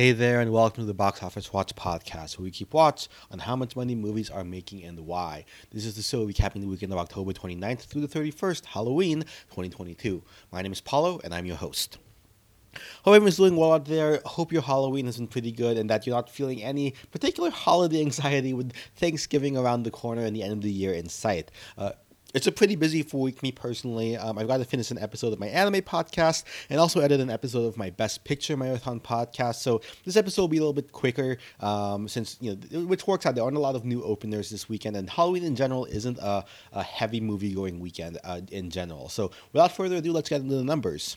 Hey there, and welcome to the Box Office Watch podcast, where we keep watch on how much money movies are making and why. This is the show recapping the weekend of October 29th through the 31st, Halloween 2022. My name is Paulo, and I'm your host. Hope everyone's doing well out there. Hope your Halloween has been pretty good and that you're not feeling any particular holiday anxiety with Thanksgiving around the corner and the end of the year in sight. Uh, it's a pretty busy four week, me personally. Um, I've got to finish an episode of my anime podcast and also edit an episode of my Best Picture Marathon podcast. So this episode will be a little bit quicker um, since, you know, which works out. There aren't a lot of new openers this weekend, and Halloween in general isn't a, a heavy movie going weekend uh, in general. So without further ado, let's get into the numbers.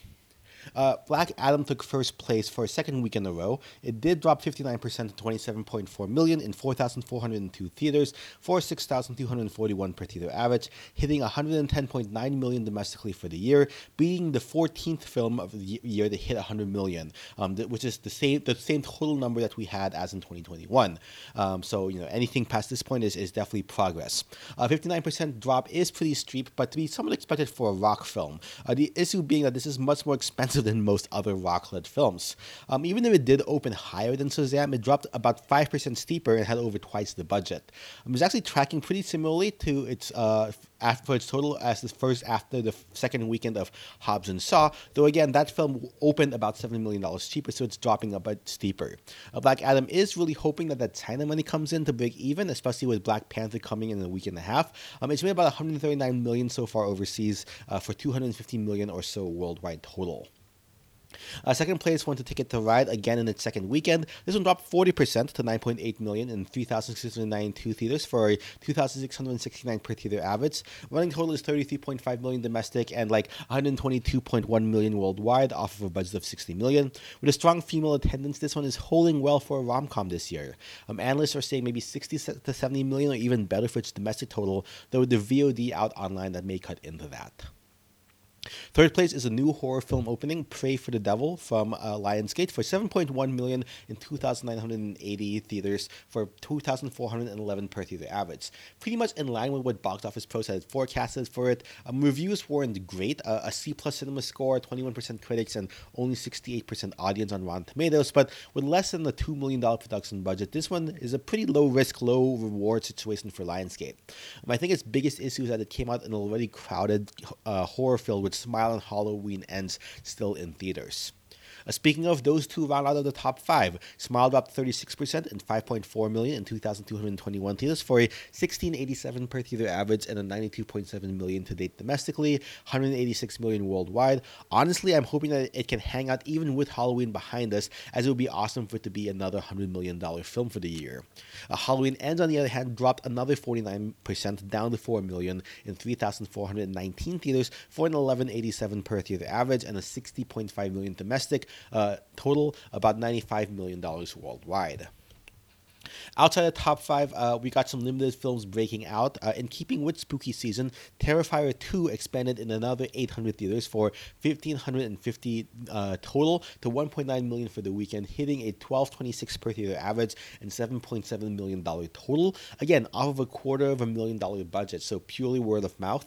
Uh, Black Adam took first place for a second week in a row. It did drop 59% to 27.4 million in 4,402 theaters for 6,241 per theater average, hitting 110.9 million domestically for the year, being the 14th film of the year that hit 100 million, um, which is the same the same total number that we had as in 2021. Um, so you know anything past this point is, is definitely progress. A 59% drop is pretty steep, but to be somewhat expected for a rock film. Uh, the issue being that this is much more expensive than most other rock-led films. Um, even if it did open higher than Shazam, it dropped about 5% steeper and had over twice the budget. Um, it was actually tracking pretty similarly to its uh, after its total as the first after the second weekend of Hobbs and Shaw, though again, that film opened about $7 million cheaper, so it's dropping a bit steeper. Uh, Black Adam is really hoping that that China money comes in to break even, especially with Black Panther coming in a week and a half. Um, it's made about 139 million so far overseas uh, for 250 million or so worldwide total. Uh, second place went to Ticket to Ride again in its second weekend. This one dropped 40% to 9.8 million in 3,692 theaters for a 2,669 per theater average. Running total is 33.5 million domestic and like 122.1 million worldwide off of a budget of 60 million. With a strong female attendance, this one is holding well for a rom com this year. Um, analysts are saying maybe 60 to 70 million or even better for its domestic total, though with the VOD out online that may cut into that. Third place is a new horror film opening, Pray for the Devil, from uh, Lionsgate for 7.1 million in 2,980 theaters for 2,411 per theater average. Pretty much in line with what Box Office pros had forecasted for it. Um, reviews weren't great. Uh, a C plus cinema score, 21% critics, and only 68% audience on Rotten Tomatoes. But with less than a two million dollar production budget, this one is a pretty low risk, low reward situation for Lionsgate. Um, I think its biggest issue is that it came out in an already crowded uh, horror film with Smile on Halloween ends still in theaters. Uh, speaking of, those two round out of the top five. Smile dropped 36% and 5.4 million in 2,221 theaters for a 1687 per theater average and a 92.7 million to date domestically, 186 million worldwide. Honestly, I'm hoping that it can hang out even with Halloween behind us, as it would be awesome for it to be another $100 million film for the year. Uh, Halloween Ends, on the other hand, dropped another 49% down to 4 million in 3,419 theaters for an 1187 per theater average and a 60.5 million domestic, uh, total about $95 million worldwide. Outside the top five, uh, we got some limited films breaking out. Uh, in keeping with spooky season, Terrifier 2 expanded in another 800 theaters for 1,550 uh, total to 1.9 million for the weekend, hitting a 12.26 per theater average and 7.7 million dollar total. Again, off of a quarter of a million dollar budget, so purely word of mouth.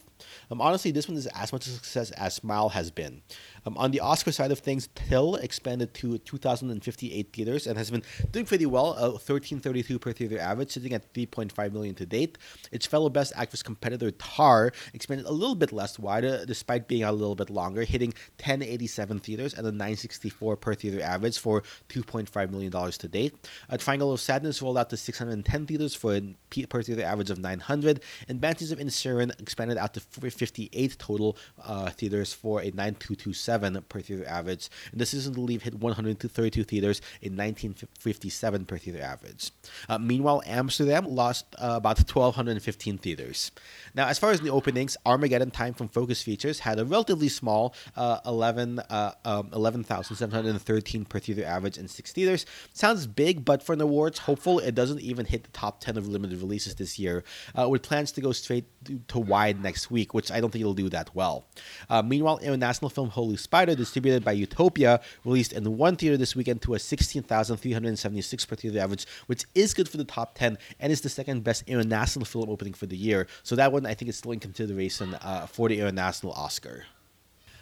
Um, honestly, this one is as much a success as Smile has been. Um, on the Oscar side of things, Till expanded to 2,058 theaters and has been doing pretty well, uh, 1332 per theater average, sitting at 3.5 million to date. Its fellow Best Actress competitor Tar expanded a little bit less wider, despite being a little bit longer, hitting 1087 theaters and a 964 per theater average for 2.5 million dollars to date. A Triangle of Sadness rolled out to 610 theaters for a per theater average of 900, and Banshees of Inisherin expanded out to 58 total uh, theaters for a 9227 per theater average. And the to leave hit 132 theaters in 1957 per theater average. Uh, meanwhile, Amsterdam lost uh, about 1,215 theaters. Now, as far as the openings, Armageddon Time from Focus Features had a relatively small uh, 11 uh, um, 11,713 per theater average in six theaters. Sounds big, but for an awards hopeful, it doesn't even hit the top 10 of limited releases this year, uh, with plans to go straight to wide next week, which I don't think it'll do that well. Uh, meanwhile, international film Holy Spider, distributed by Utopia, released in one theater this weekend to a 16,376 per theater average, which is good for the top 10 and is the second best international film opening for the year. So that one I think is still in consideration uh, for the international Oscar.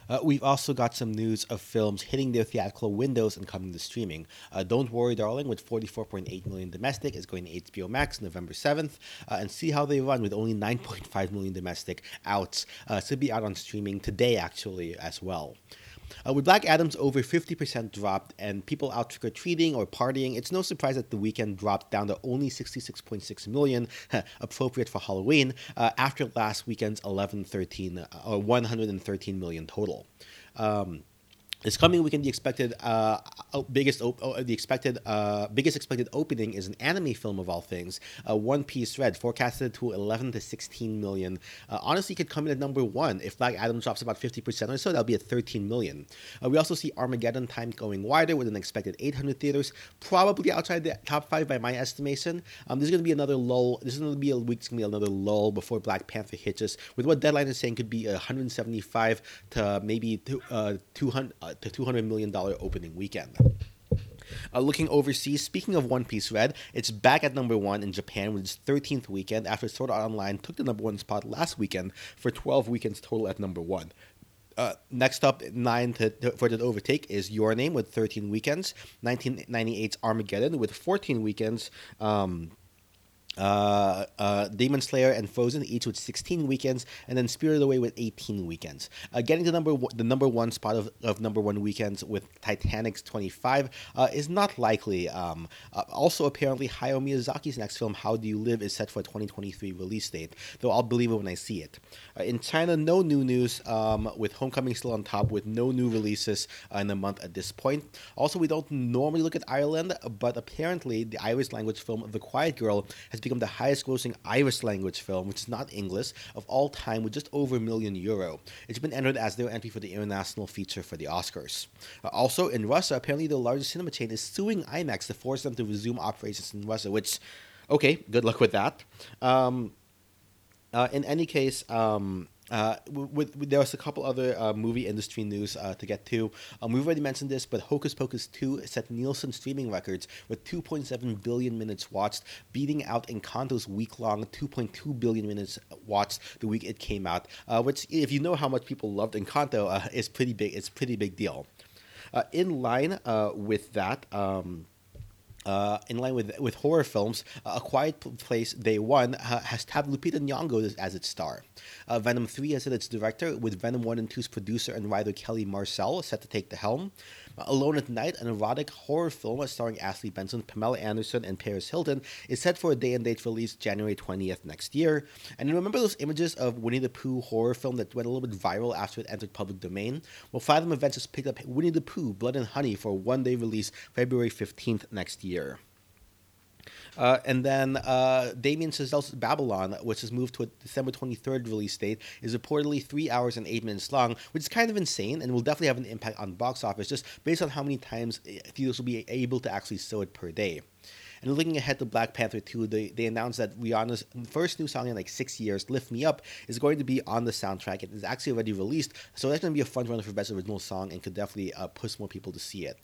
Uh, we've also got some news of films hitting their theatrical windows and coming to streaming. Uh, Don't Worry, Darling, with 44.8 million domestic, is going to HBO Max November 7th, uh, and See How They Run, with only 9.5 million domestic outs, uh, to be out on streaming today, actually, as well. Uh, with Black Adam's over 50% dropped and people out trick or treating or partying, it's no surprise that the weekend dropped down to only 66.6 million, appropriate for Halloween, uh, after last weekend's 1113 uh, or 113 million total. Um, this coming weekend, the expected uh, biggest op- the expected uh, biggest expected opening is an anime film of all things, uh, One Piece Red, forecasted to 11 to 16 million. Uh, honestly, could come in at number one if Black Adam drops about 50 percent or so. That'll be at 13 million. Uh, we also see Armageddon time going wider with an expected 800 theaters, probably outside the top five by my estimation. Um, there's going to be another lull. This is going to be a week. It's going to be another lull before Black Panther hits us with what Deadline is saying could be 175 to maybe 200 to $200 million opening weekend. Uh, looking overseas, speaking of One Piece Red, it's back at number one in Japan with its 13th weekend after Sword Art Online took the number one spot last weekend for 12 weekends total at number one. Uh, next up, nine to, to, for the overtake is Your Name with 13 weekends. 1998's Armageddon with 14 weekends. Um, uh, uh, Demon Slayer and Frozen each with 16 weekends, and then Spirited Away with 18 weekends. Uh, getting the number the number one spot of, of number one weekends with Titanic's 25 uh, is not likely. Um, uh, also, apparently, Hayao Miyazaki's next film, How Do You Live, is set for a 2023 release date, though I'll believe it when I see it. Uh, in China, no new news, um, with Homecoming still on top, with no new releases in the month at this point. Also, we don't normally look at Ireland, but apparently, the Irish language film The Quiet Girl has become the highest grossing Irish language film, which is not English, of all time with just over a million euro. It's been entered as their entry for the international feature for the Oscars. Uh, also, in Russia, apparently the largest cinema chain is suing IMAX to force them to resume operations in Russia, which, okay, good luck with that. Um, uh, in any case, um, uh, with, with, there was a couple other uh, movie industry news uh, to get to. Um, we've already mentioned this, but Hocus Pocus 2 set Nielsen streaming records with 2.7 billion minutes watched, beating out Encanto's week-long 2.2 billion minutes watched the week it came out. Uh, which, if you know how much people loved Encanto, uh, is pretty big. It's pretty big deal. In line with that. Um, uh, in line with with horror films, uh, A Quiet Place Day One has tabbed Lupita Nyong'o as, as its star. Uh, Venom Three has had its director, with Venom One and 2's producer and writer Kelly Marcel set to take the helm. Uh, Alone at Night, an erotic horror film starring Ashley Benson, Pamela Anderson, and Paris Hilton, is set for a day and date release January 20th next year. And remember those images of Winnie the Pooh horror film that went a little bit viral after it entered public domain? Well, Fathom Events has picked up Winnie the Pooh, Blood and Honey for a one day release February 15th next year. Uh, and then uh, Damien Chazelle's Babylon, which has moved to a December 23rd release date, is reportedly three hours and eight minutes long, which is kind of insane and will definitely have an impact on box office just based on how many times eh, theaters will be able to actually show it per day. And looking ahead to Black Panther 2, they, they announced that Rihanna's first new song in like six years, Lift Me Up, is going to be on the soundtrack. It is actually already released, so that's going to be a fun runner for Best Original Song and could definitely uh, push more people to see it.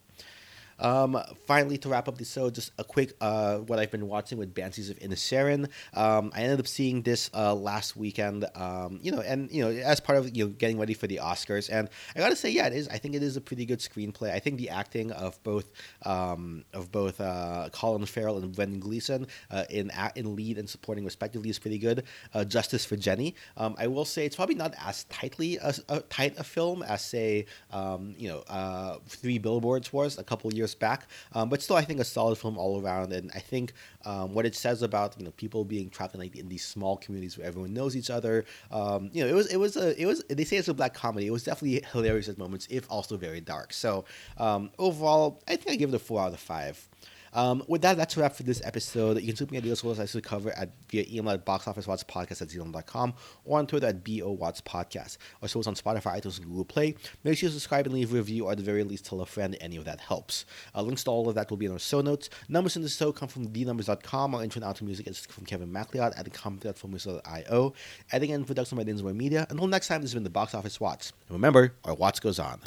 Um, finally, to wrap up the show, just a quick uh, what I've been watching with Banshees of Inisherin. Um, I ended up seeing this uh, last weekend, um, you know, and you know, as part of you know getting ready for the Oscars. And I gotta say, yeah, it is. I think it is a pretty good screenplay. I think the acting of both um, of both uh, Colin Farrell and Brendan Gleeson uh, in in lead and supporting respectively is pretty good. Uh, Justice for Jenny. Um, I will say it's probably not as tightly a, a tight a film as say um, you know uh, Three Billboards was a couple years back. Um, but still, I think a solid film all around. And I think um, what it says about you know people being trapped in like in these small communities where everyone knows each other. Um, you know, it was it was a it was they say it's a black comedy. It was definitely hilarious at moments, if also very dark. So um, overall, I think I give it a four out of five. Um, with that, that's a wrap for this episode. You can tweet me ideas as I should cover at via email at boxofficewatchpodcast at zealand.com or on Twitter at BOWatchPodcast. Our shows on Spotify, iTunes, and Google Play. Make sure you subscribe and leave a review or at the very least tell a friend. Any of that helps. Uh, links to all of that will be in our show notes. Numbers in the show come from the-numbers.com. Our intro and outro music is from Kevin MacLeod at incompetech.filmmusic.io. Editing and production by Dinsmore Media. Until next time, this has been the Box Office Watch. And remember, our watch goes on.